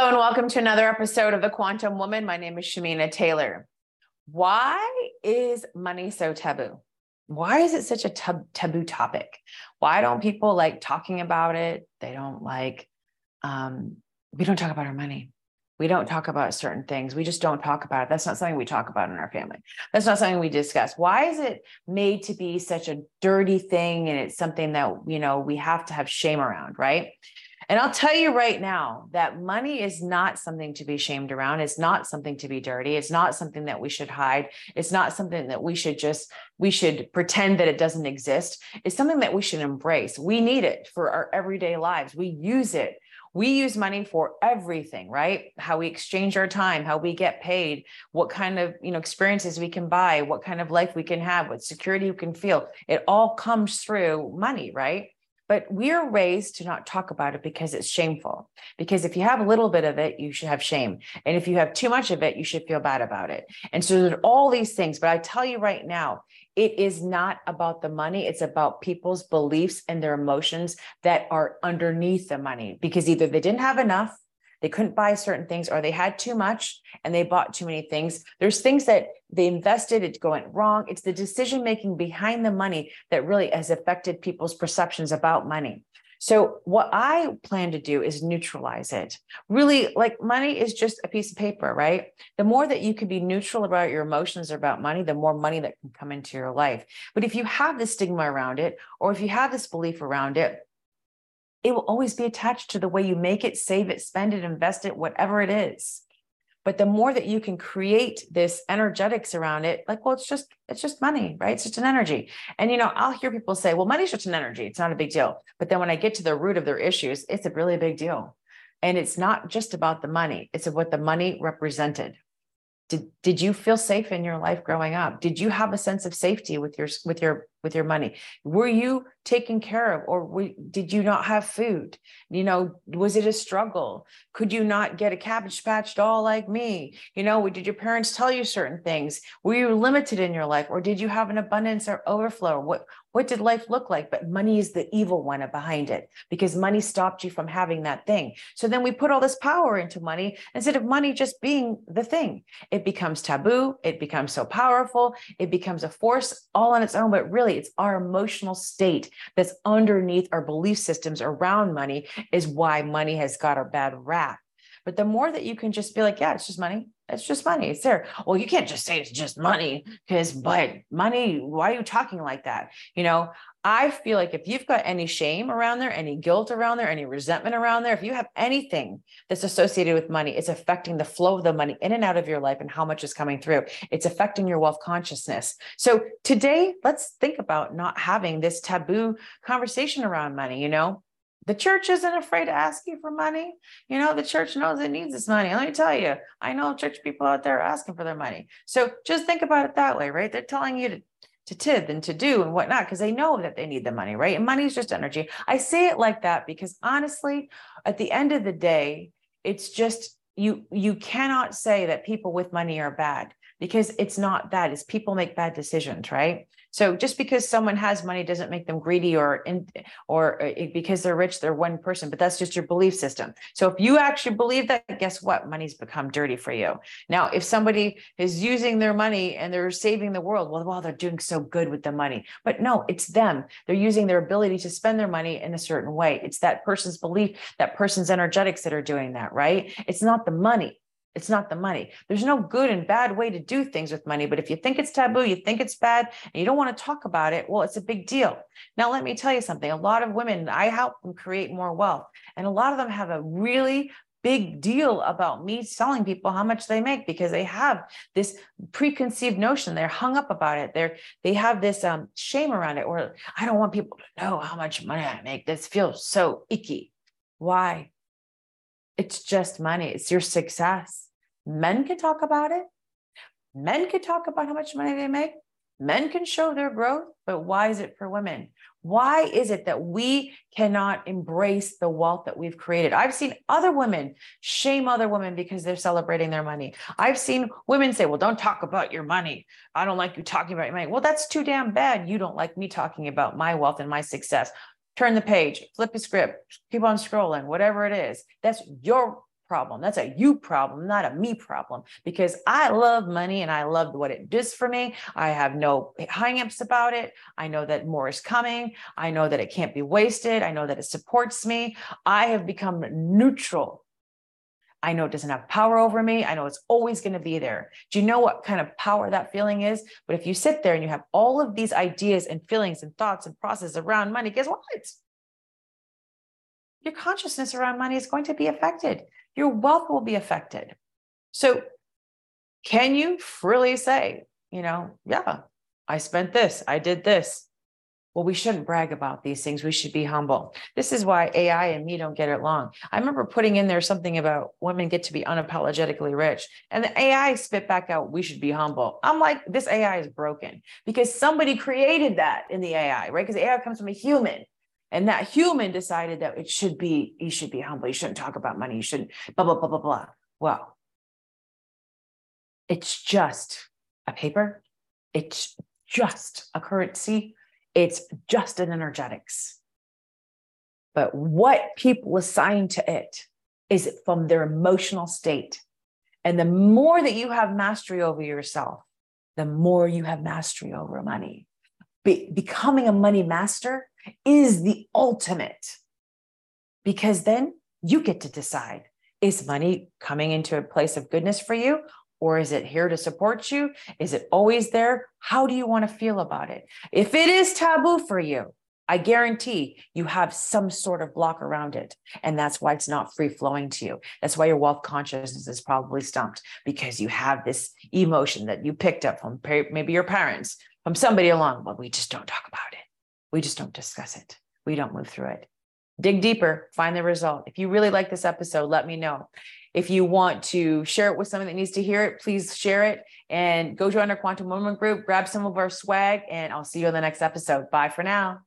Hello, and welcome to another episode of The Quantum Woman. My name is Shamina Taylor. Why is money so taboo? Why is it such a tab- taboo topic? Why don't people like talking about it? They don't like, um, we don't talk about our money. We don't talk about certain things. We just don't talk about it. That's not something we talk about in our family. That's not something we discuss. Why is it made to be such a dirty thing? And it's something that, you know, we have to have shame around, right? And I'll tell you right now that money is not something to be shamed around. It's not something to be dirty. It's not something that we should hide. It's not something that we should just, we should pretend that it doesn't exist. It's something that we should embrace. We need it for our everyday lives. We use it. We use money for everything, right? How we exchange our time, how we get paid, what kind of, you know, experiences we can buy, what kind of life we can have, what security we can feel. It all comes through money, right? But we are raised to not talk about it because it's shameful. Because if you have a little bit of it, you should have shame. And if you have too much of it, you should feel bad about it. And so there's all these things. But I tell you right now, it is not about the money. It's about people's beliefs and their emotions that are underneath the money because either they didn't have enough they couldn't buy certain things or they had too much and they bought too many things. There's things that they invested it went wrong. It's the decision making behind the money that really has affected people's perceptions about money. So what i plan to do is neutralize it. Really like money is just a piece of paper right? The more that you can be neutral about your emotions about money the more money that can come into your life. But if you have this stigma around it or if you have this belief around it it will always be attached to the way you make it, save it, spend it, invest it, whatever it is. But the more that you can create this energetics around it, like, well, it's just, it's just money, right? It's just an energy. And, you know, I'll hear people say, well, money's just an energy. It's not a big deal. But then when I get to the root of their issues, it's a really big deal. And it's not just about the money, it's what the money represented did did you feel safe in your life growing up did you have a sense of safety with your with your with your money were you taken care of or did you not have food you know was it a struggle could you not get a cabbage patch doll like me you know did your parents tell you certain things were you limited in your life or did you have an abundance or overflow what what did life look like? But money is the evil one behind it because money stopped you from having that thing. So then we put all this power into money instead of money just being the thing. It becomes taboo. It becomes so powerful. It becomes a force all on its own. But really, it's our emotional state that's underneath our belief systems around money is why money has got a bad rap. But the more that you can just be like, yeah, it's just money. It's just money. It's there. Well, you can't just say it's just money because, but money, why are you talking like that? You know, I feel like if you've got any shame around there, any guilt around there, any resentment around there, if you have anything that's associated with money, it's affecting the flow of the money in and out of your life and how much is coming through. It's affecting your wealth consciousness. So today, let's think about not having this taboo conversation around money. You know, the church isn't afraid to ask you for money. You know, the church knows it needs this money. Let me tell you, I know church people out there asking for their money. So just think about it that way, right? They're telling you to, to tithe and to do and whatnot because they know that they need the money, right? And money is just energy. I say it like that because honestly, at the end of the day, it's just you you cannot say that people with money are bad because it's not that it's people make bad decisions right? So just because someone has money doesn't make them greedy or in, or uh, because they're rich they're one person but that's just your belief system. So if you actually believe that guess what? Money's become dirty for you. Now if somebody is using their money and they're saving the world well well they're doing so good with the money. But no it's them. They're using their ability to spend their money in a certain way. It's that person's belief that person's energetics that are doing that right? It's not the money it's not the money. There's no good and bad way to do things with money. But if you think it's taboo, you think it's bad, and you don't want to talk about it, well, it's a big deal. Now, let me tell you something. A lot of women, I help them create more wealth. And a lot of them have a really big deal about me telling people how much they make because they have this preconceived notion they're hung up about it they're they have this um, shame around it or i don't want people to know how much money i make this feels so icky why it's just money, it's your success. Men can talk about it. Men can talk about how much money they make. Men can show their growth, but why is it for women? Why is it that we cannot embrace the wealth that we've created? I've seen other women shame other women because they're celebrating their money. I've seen women say, Well, don't talk about your money. I don't like you talking about your money. Well, that's too damn bad. You don't like me talking about my wealth and my success turn the page, flip the script, keep on scrolling, whatever it is. That's your problem. That's a you problem, not a me problem, because I love money and I love what it does for me. I have no hangups about it. I know that more is coming. I know that it can't be wasted. I know that it supports me. I have become neutral. I know it doesn't have power over me. I know it's always going to be there. Do you know what kind of power that feeling is? But if you sit there and you have all of these ideas and feelings and thoughts and processes around money, guess what? Your consciousness around money is going to be affected your wealth will be affected. So, can you freely say, you know, yeah, I spent this, I did this? Well, we shouldn't brag about these things. We should be humble. This is why AI and me don't get it along. I remember putting in there something about women get to be unapologetically rich, and the AI spit back out, we should be humble. I'm like, this AI is broken because somebody created that in the AI, right? Because AI comes from a human. And that human decided that it should be, you should be humble. You shouldn't talk about money. You shouldn't blah, blah, blah, blah, blah. Well, it's just a paper. It's just a currency. It's just an energetics. But what people assign to it is from their emotional state. And the more that you have mastery over yourself, the more you have mastery over money. Be- becoming a money master is the ultimate because then you get to decide is money coming into a place of goodness for you or is it here to support you is it always there how do you want to feel about it if it is taboo for you i guarantee you have some sort of block around it and that's why it's not free flowing to you that's why your wealth consciousness is probably stumped because you have this emotion that you picked up from maybe your parents from somebody along but we just don't talk about it we just don't discuss it. We don't move through it. Dig deeper, find the result. If you really like this episode, let me know. If you want to share it with someone that needs to hear it, please share it and go join our Quantum Woman group, grab some of our swag, and I'll see you in the next episode. Bye for now.